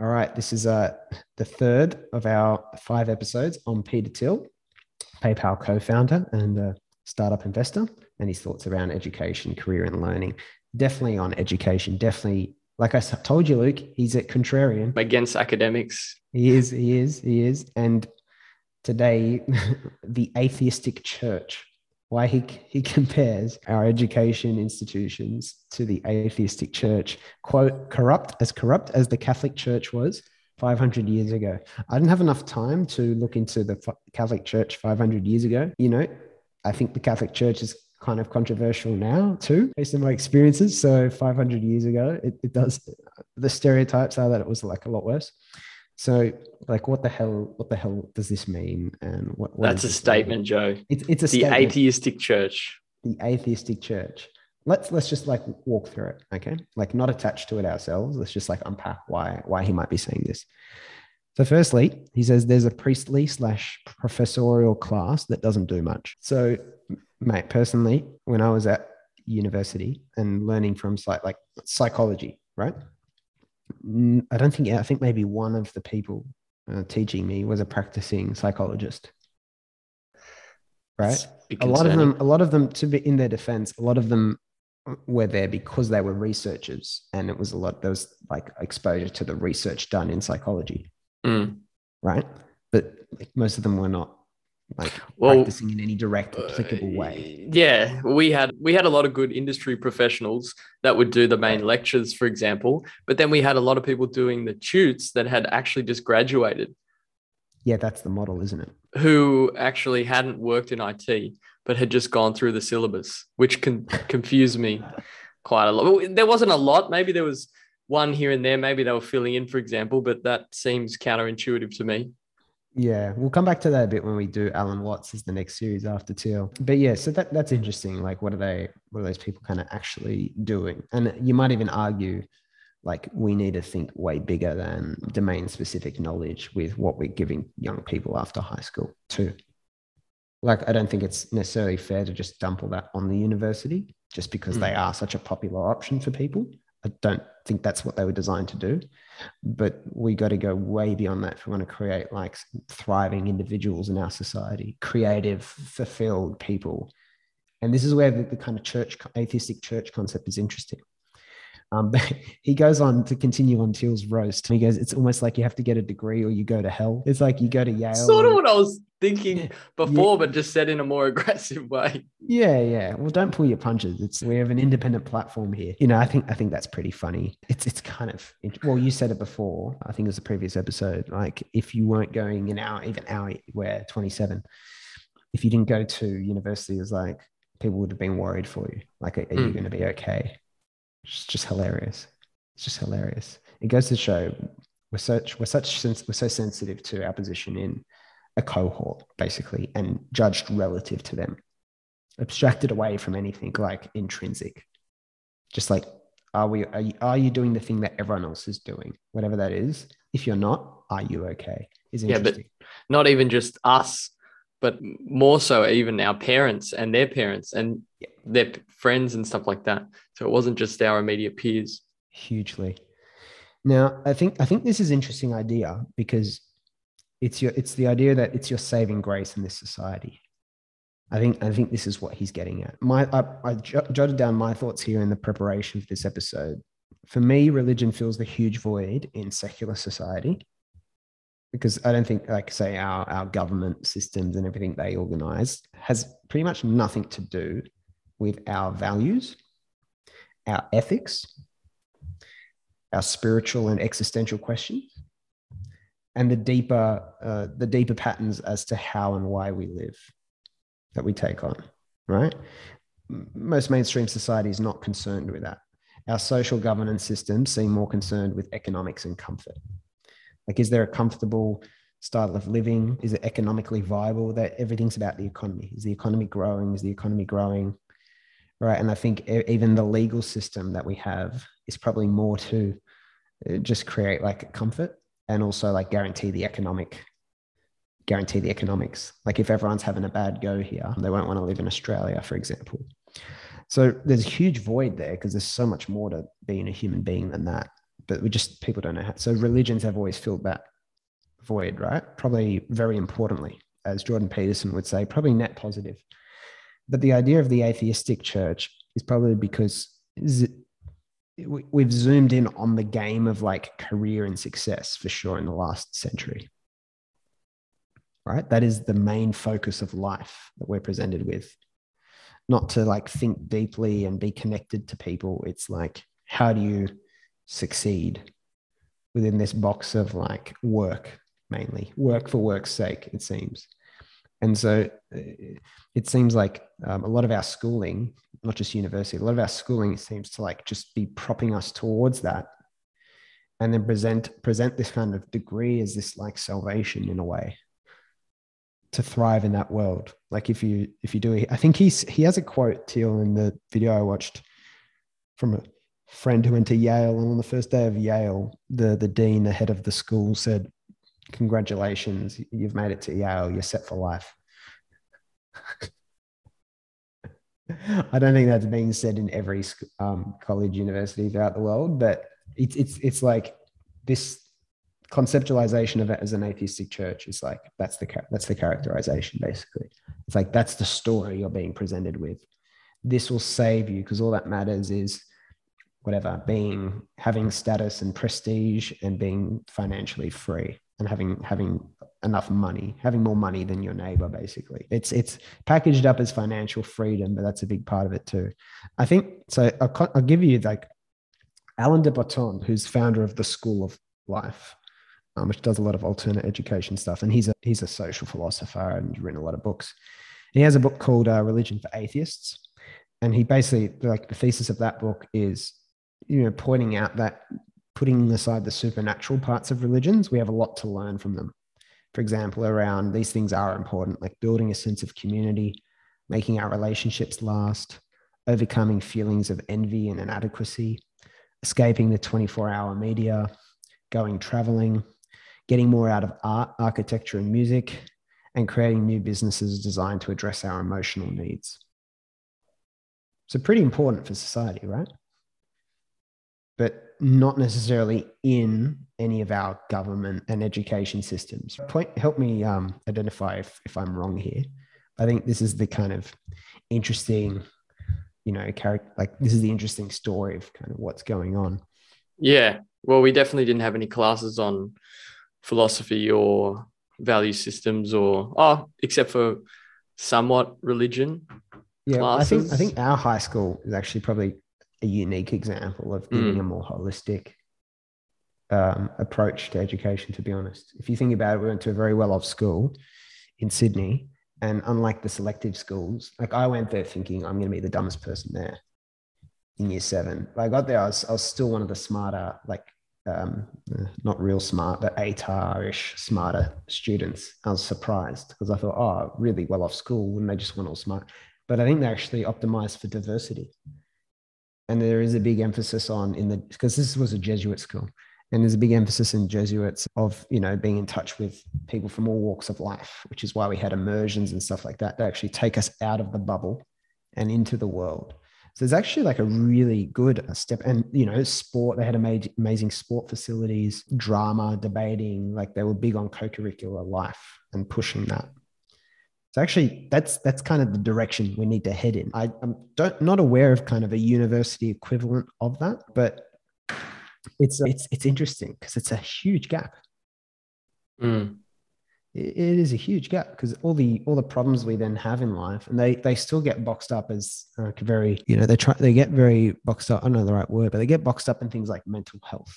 All right, this is uh, the third of our five episodes on Peter Thiel, PayPal co founder and a startup investor, and his thoughts around education, career, and learning. Definitely on education, definitely. Like I told you, Luke, he's a contrarian against academics. He is, he is, he is. And today, the atheistic church why he, he compares our education institutions to the atheistic church, quote, corrupt, as corrupt as the Catholic Church was 500 years ago. I didn't have enough time to look into the Catholic Church 500 years ago. You know, I think the Catholic Church is kind of controversial now too, based on my experiences. So 500 years ago, it, it does, the stereotypes are that it was like a lot worse. So, like, what the hell? What the hell does this mean? And what? what That's a statement, mean? Joe. It's it's a the statement. atheistic church. The atheistic church. Let's let's just like walk through it, okay? Like, not attached to it ourselves. Let's just like unpack why why he might be saying this. So, firstly, he says there's a priestly slash professorial class that doesn't do much. So, mate, personally, when I was at university and learning from like psychology, right? I don't think, I think maybe one of the people uh, teaching me was a practicing psychologist. Right. A lot of them, a lot of them, to be in their defense, a lot of them were there because they were researchers and it was a lot, there was like exposure to the research done in psychology. Mm. Right. But most of them were not like well, practicing in any direct applicable way. Uh, yeah, we had we had a lot of good industry professionals that would do the main lectures, for example. But then we had a lot of people doing the tutes that had actually just graduated. Yeah, that's the model, isn't it? Who actually hadn't worked in IT but had just gone through the syllabus, which can confuse me quite a lot. There wasn't a lot. Maybe there was one here and there. Maybe they were filling in, for example, but that seems counterintuitive to me. Yeah, we'll come back to that a bit when we do Alan Watts as the next series after Thiel. But yeah, so that that's interesting. Like, what are they? What are those people kind of actually doing? And you might even argue, like, we need to think way bigger than domain specific knowledge with what we're giving young people after high school too. Like, I don't think it's necessarily fair to just dump all that on the university just because mm. they are such a popular option for people. I don't think that's what they were designed to do. But we got to go way beyond that if we want to create like thriving individuals in our society, creative, fulfilled people. And this is where the, the kind of church, atheistic church concept is interesting. Um, he goes on to continue on Thiel's roast. He goes, "It's almost like you have to get a degree or you go to hell. It's like you go to Yale." Sort of what I was thinking before, yeah. but just said in a more aggressive way. Yeah, yeah. Well, don't pull your punches. It's we have an independent platform here. You know, I think I think that's pretty funny. It's it's kind of well, you said it before. I think it was the previous episode. Like if you weren't going in our even our we're 27, if you didn't go to university, it was like people would have been worried for you. Like, are, are mm. you hmm. going to be okay? It's just hilarious. It's just hilarious. It goes to show we're such we're such we're so sensitive to our position in a cohort basically and judged relative to them, abstracted away from anything like intrinsic. Just like are we are you, are you doing the thing that everyone else is doing, whatever that is? If you're not, are you okay? Is yeah, but not even just us, but more so even our parents and their parents and their friends and stuff like that. So it wasn't just our immediate peers. Hugely. Now, I think I think this is interesting idea because it's your it's the idea that it's your saving grace in this society. I think I think this is what he's getting at. My I, I jotted down my thoughts here in the preparation for this episode. For me, religion fills the huge void in secular society because I don't think, like, say, our, our government systems and everything they organize has pretty much nothing to do with our values our ethics, our spiritual and existential questions, and the deeper, uh, the deeper patterns as to how and why we live that we take on, right? Most mainstream society is not concerned with that. Our social governance systems seem more concerned with economics and comfort. Like, is there a comfortable style of living? Is it economically viable? That everything's about the economy. Is the economy growing? Is the economy growing? right? And I think even the legal system that we have is probably more to uh, just create like comfort and also like guarantee the economic guarantee the economics. Like if everyone's having a bad go here, they won't want to live in Australia, for example. So there's a huge void there because there's so much more to being a human being than that. But we just people don't know how. So religions have always filled that void, right? Probably very importantly, as Jordan Peterson would say, probably net positive. But the idea of the atheistic church is probably because we've zoomed in on the game of like career and success for sure in the last century. Right? That is the main focus of life that we're presented with. Not to like think deeply and be connected to people. It's like, how do you succeed within this box of like work mainly. Work for work's sake it seems. And so uh, it seems like um, a lot of our schooling not just university a lot of our schooling seems to like just be propping us towards that and then present present this kind of degree as this like salvation in a way to thrive in that world. Like if you if you do i think he's he has a quote Thiel in the video i watched from a friend who went to yale and on the first day of yale the the dean the head of the school said congratulations, you've made it to Yale, you're set for life. I don't think that's being said in every um, college, university throughout the world, but it's it's it's like this conceptualization of it as an atheistic church is like that's the that's the characterization basically. It's like that's the story you're being presented with. This will save you because all that matters is whatever being having status and prestige and being financially free and having having enough money, having more money than your neighbor, basically. It's it's packaged up as financial freedom, but that's a big part of it too. I think so. I'll, I'll give you like Alan de Botton, who's founder of the School of Life, um, which does a lot of alternate education stuff, and he's a he's a social philosopher and written a lot of books. he has a book called uh, Religion for Atheists, and he basically like the thesis of that book is you know pointing out that putting aside the supernatural parts of religions, we have a lot to learn from them. For example, around these things are important, like building a sense of community, making our relationships last, overcoming feelings of envy and inadequacy, escaping the 24 hour media, going traveling, getting more out of art, architecture, and music, and creating new businesses designed to address our emotional needs. So, pretty important for society, right? But not necessarily in any of our government and education systems. Point, help me um, identify if, if I'm wrong here. I think this is the kind of interesting, you know, character. Like this is the interesting story of kind of what's going on. Yeah. Well, we definitely didn't have any classes on philosophy or value systems, or oh, except for somewhat religion. Yeah, classes. I think I think our high school is actually probably a unique example of giving mm. a more holistic um, approach to education, to be honest. If you think about it, we went to a very well off school in Sydney. And unlike the selective schools, like I went there thinking I'm going to be the dumbest person there in year seven. But I got there, I was, I was still one of the smarter, like um, not real smart, but ATAR-ish smarter students. I was surprised because I thought, oh, really well off school, wouldn't they just want all smart? But I think they actually optimized for diversity and there is a big emphasis on in the because this was a Jesuit school, and there's a big emphasis in Jesuits of you know being in touch with people from all walks of life, which is why we had immersions and stuff like that to actually take us out of the bubble and into the world. So it's actually like a really good uh, step. And, you know, sport, they had amazing, amazing sport facilities, drama, debating, like they were big on co curricular life and pushing that. So actually, that's that's kind of the direction we need to head in. I, am don't not aware of kind of a university equivalent of that, but it's it's it's interesting because it's a huge gap. Mm. It, it is a huge gap because all the all the problems we then have in life, and they they still get boxed up as like very you know they try they get very boxed up. I don't know the right word, but they get boxed up in things like mental health.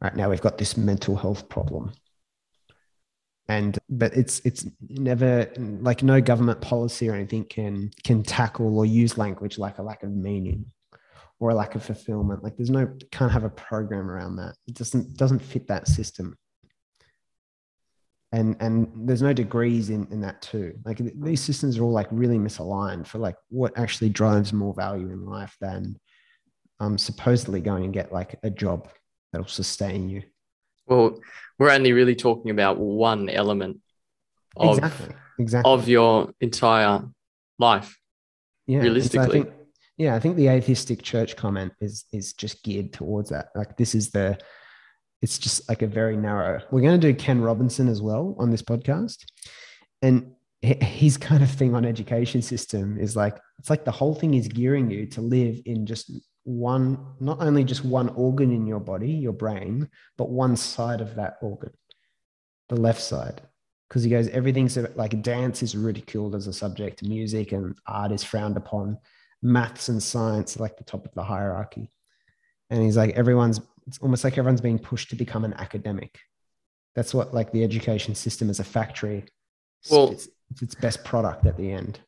Right now, we've got this mental health problem and but it's it's never like no government policy or anything can can tackle or use language like a lack of meaning or a lack of fulfillment. Like there's no can't have a program around that. It doesn't doesn't fit that system. And and there's no degrees in in that too. Like these systems are all like really misaligned for like what actually drives more value in life than um supposedly going and get like a job that'll sustain you well, we're only really talking about one element of, exactly. Exactly. of your entire life. Yeah. Realistically. So I, think, yeah, I think the atheistic church comment is is just geared towards that. Like this is the it's just like a very narrow. We're going to do Ken Robinson as well on this podcast. And his kind of thing on education system is like it's like the whole thing is gearing you to live in just one not only just one organ in your body your brain but one side of that organ the left side. Because he goes everything's like dance is ridiculed as a subject. Music and art is frowned upon. Maths and science are like the top of the hierarchy. And he's like everyone's it's almost like everyone's being pushed to become an academic. That's what like the education system is a factory well it's, it's its best product at the end